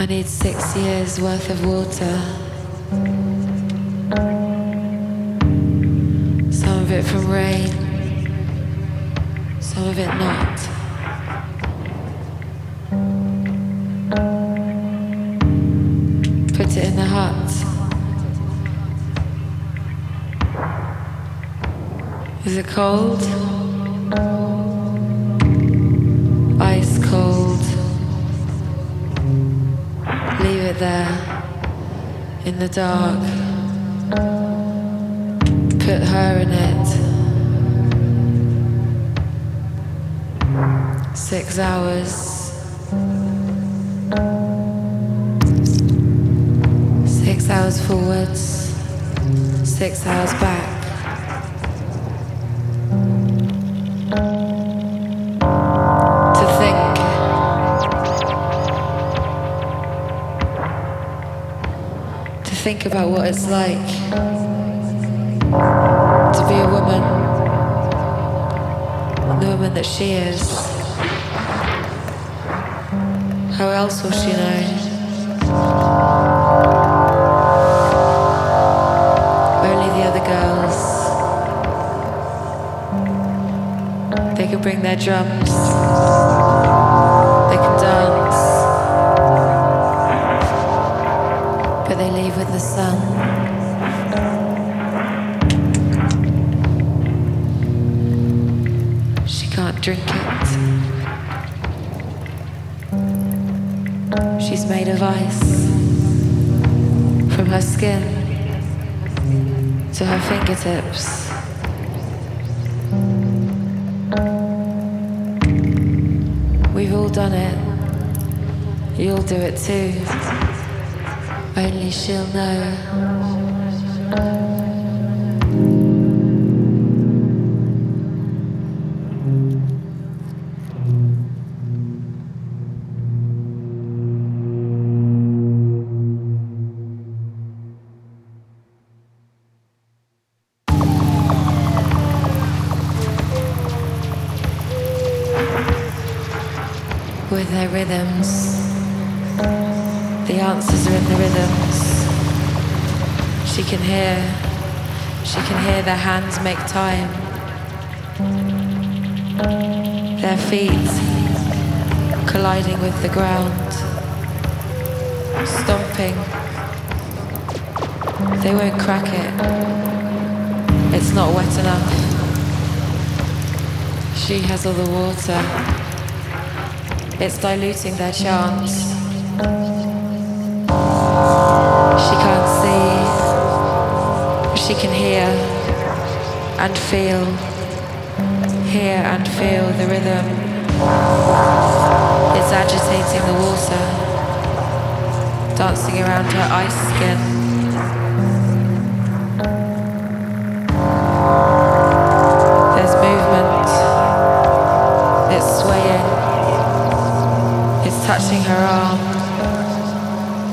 I need six years worth of water. Some of it from rain, some of it not. Put it in the hut. Is it cold? There in the dark. Put her in it. Six hours. Six hours forwards. Six hours back. Think about what it's like to be a woman, the woman that she is. How else will she know? Only the other girls. They can bring their drums. With the sun. She can't drink it. She's made of ice. From her skin to her fingertips. We've all done it. You'll do it too. Only she'll know. Their hands make time. Their feet colliding with the ground. Stomping. They won't crack it. It's not wet enough. She has all the water. It's diluting their chance. She can't see, she can hear and feel. Hear and feel the rhythm. It's agitating the water, dancing around her ice skin. There's movement. It's swaying. It's touching her arm.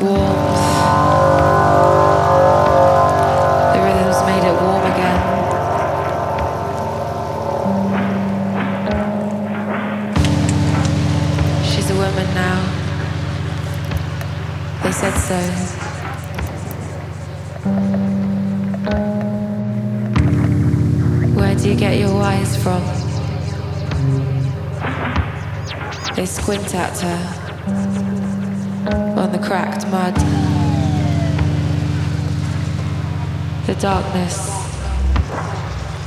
Warmth. Where do you get your whys from? They squint at her on the cracked mud. The darkness,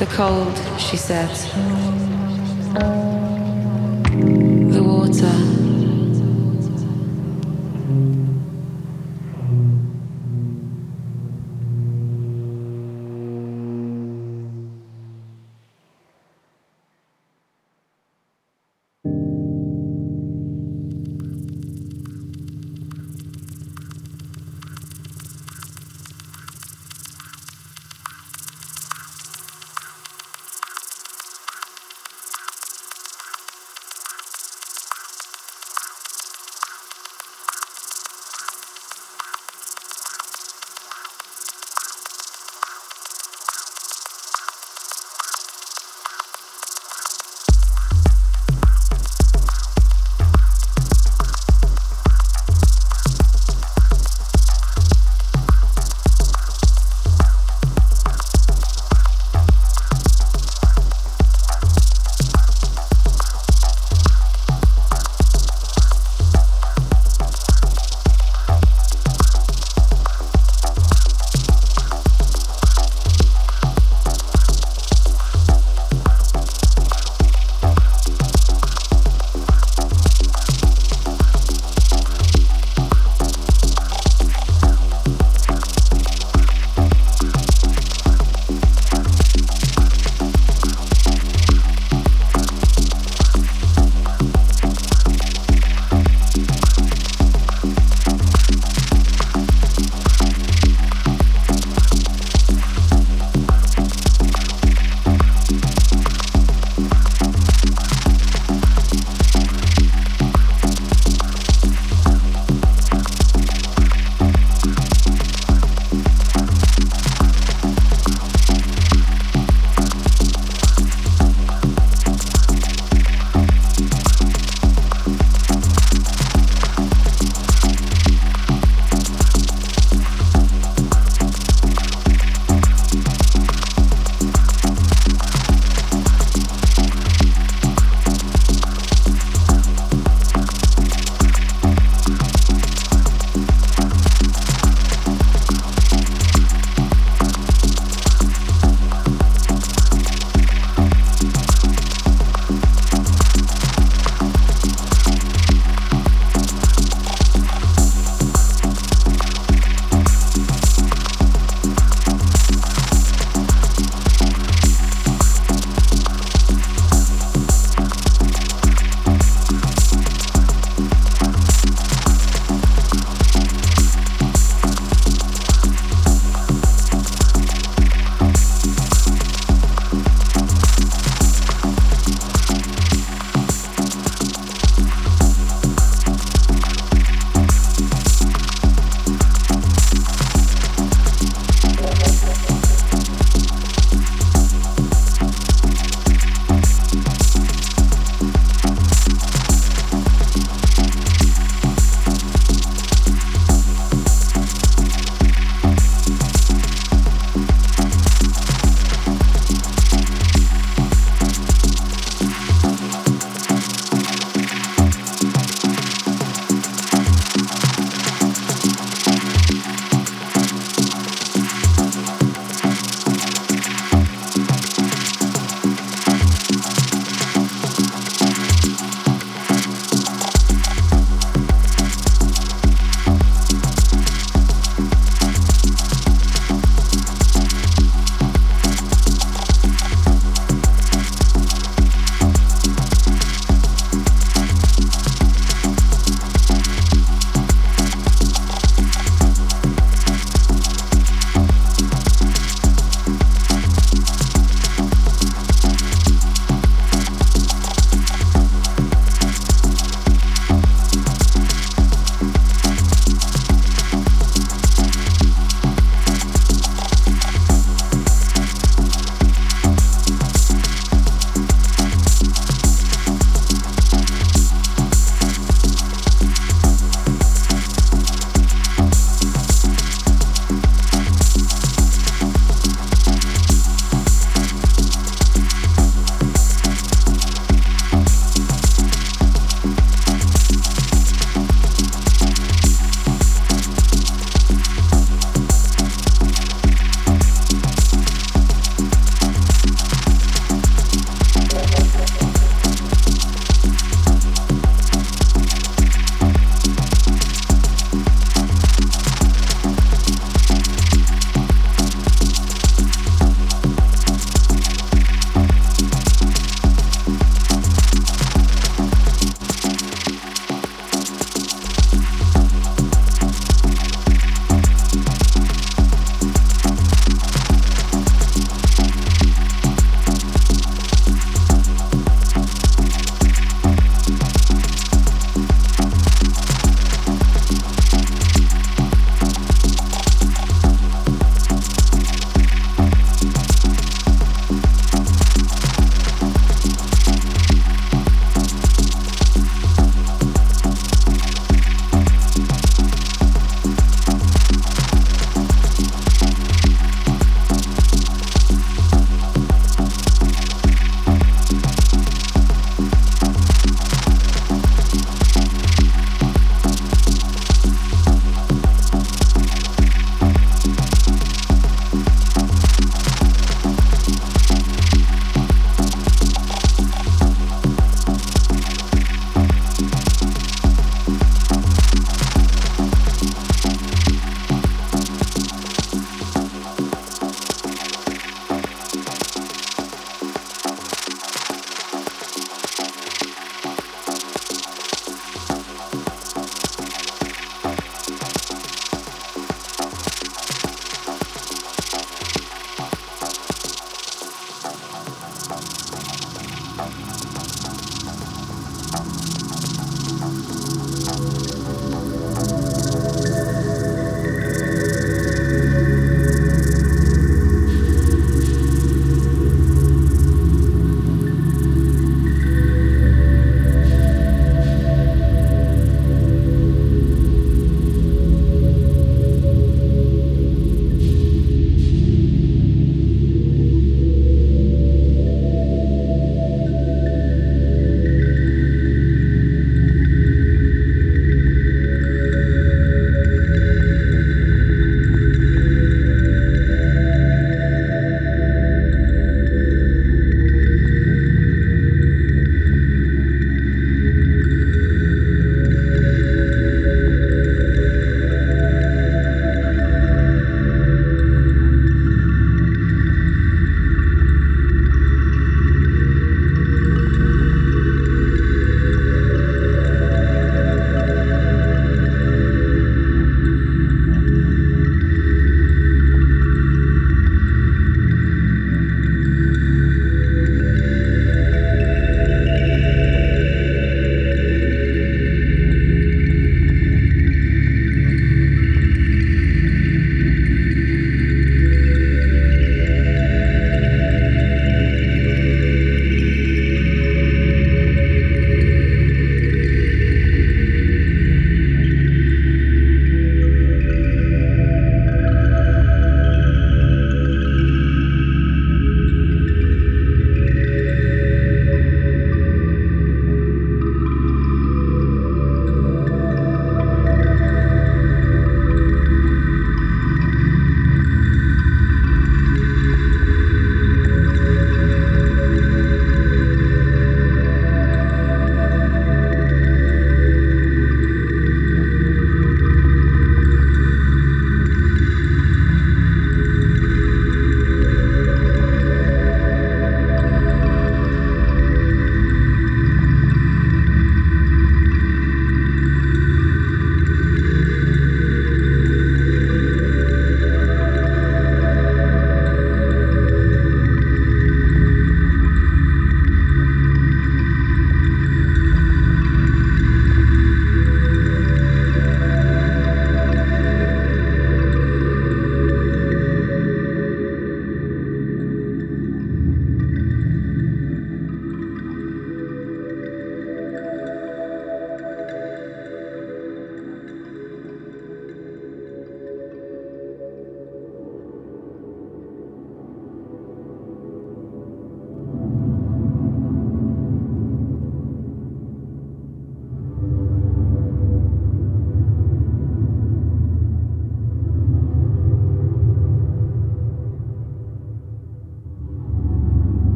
the cold, she said.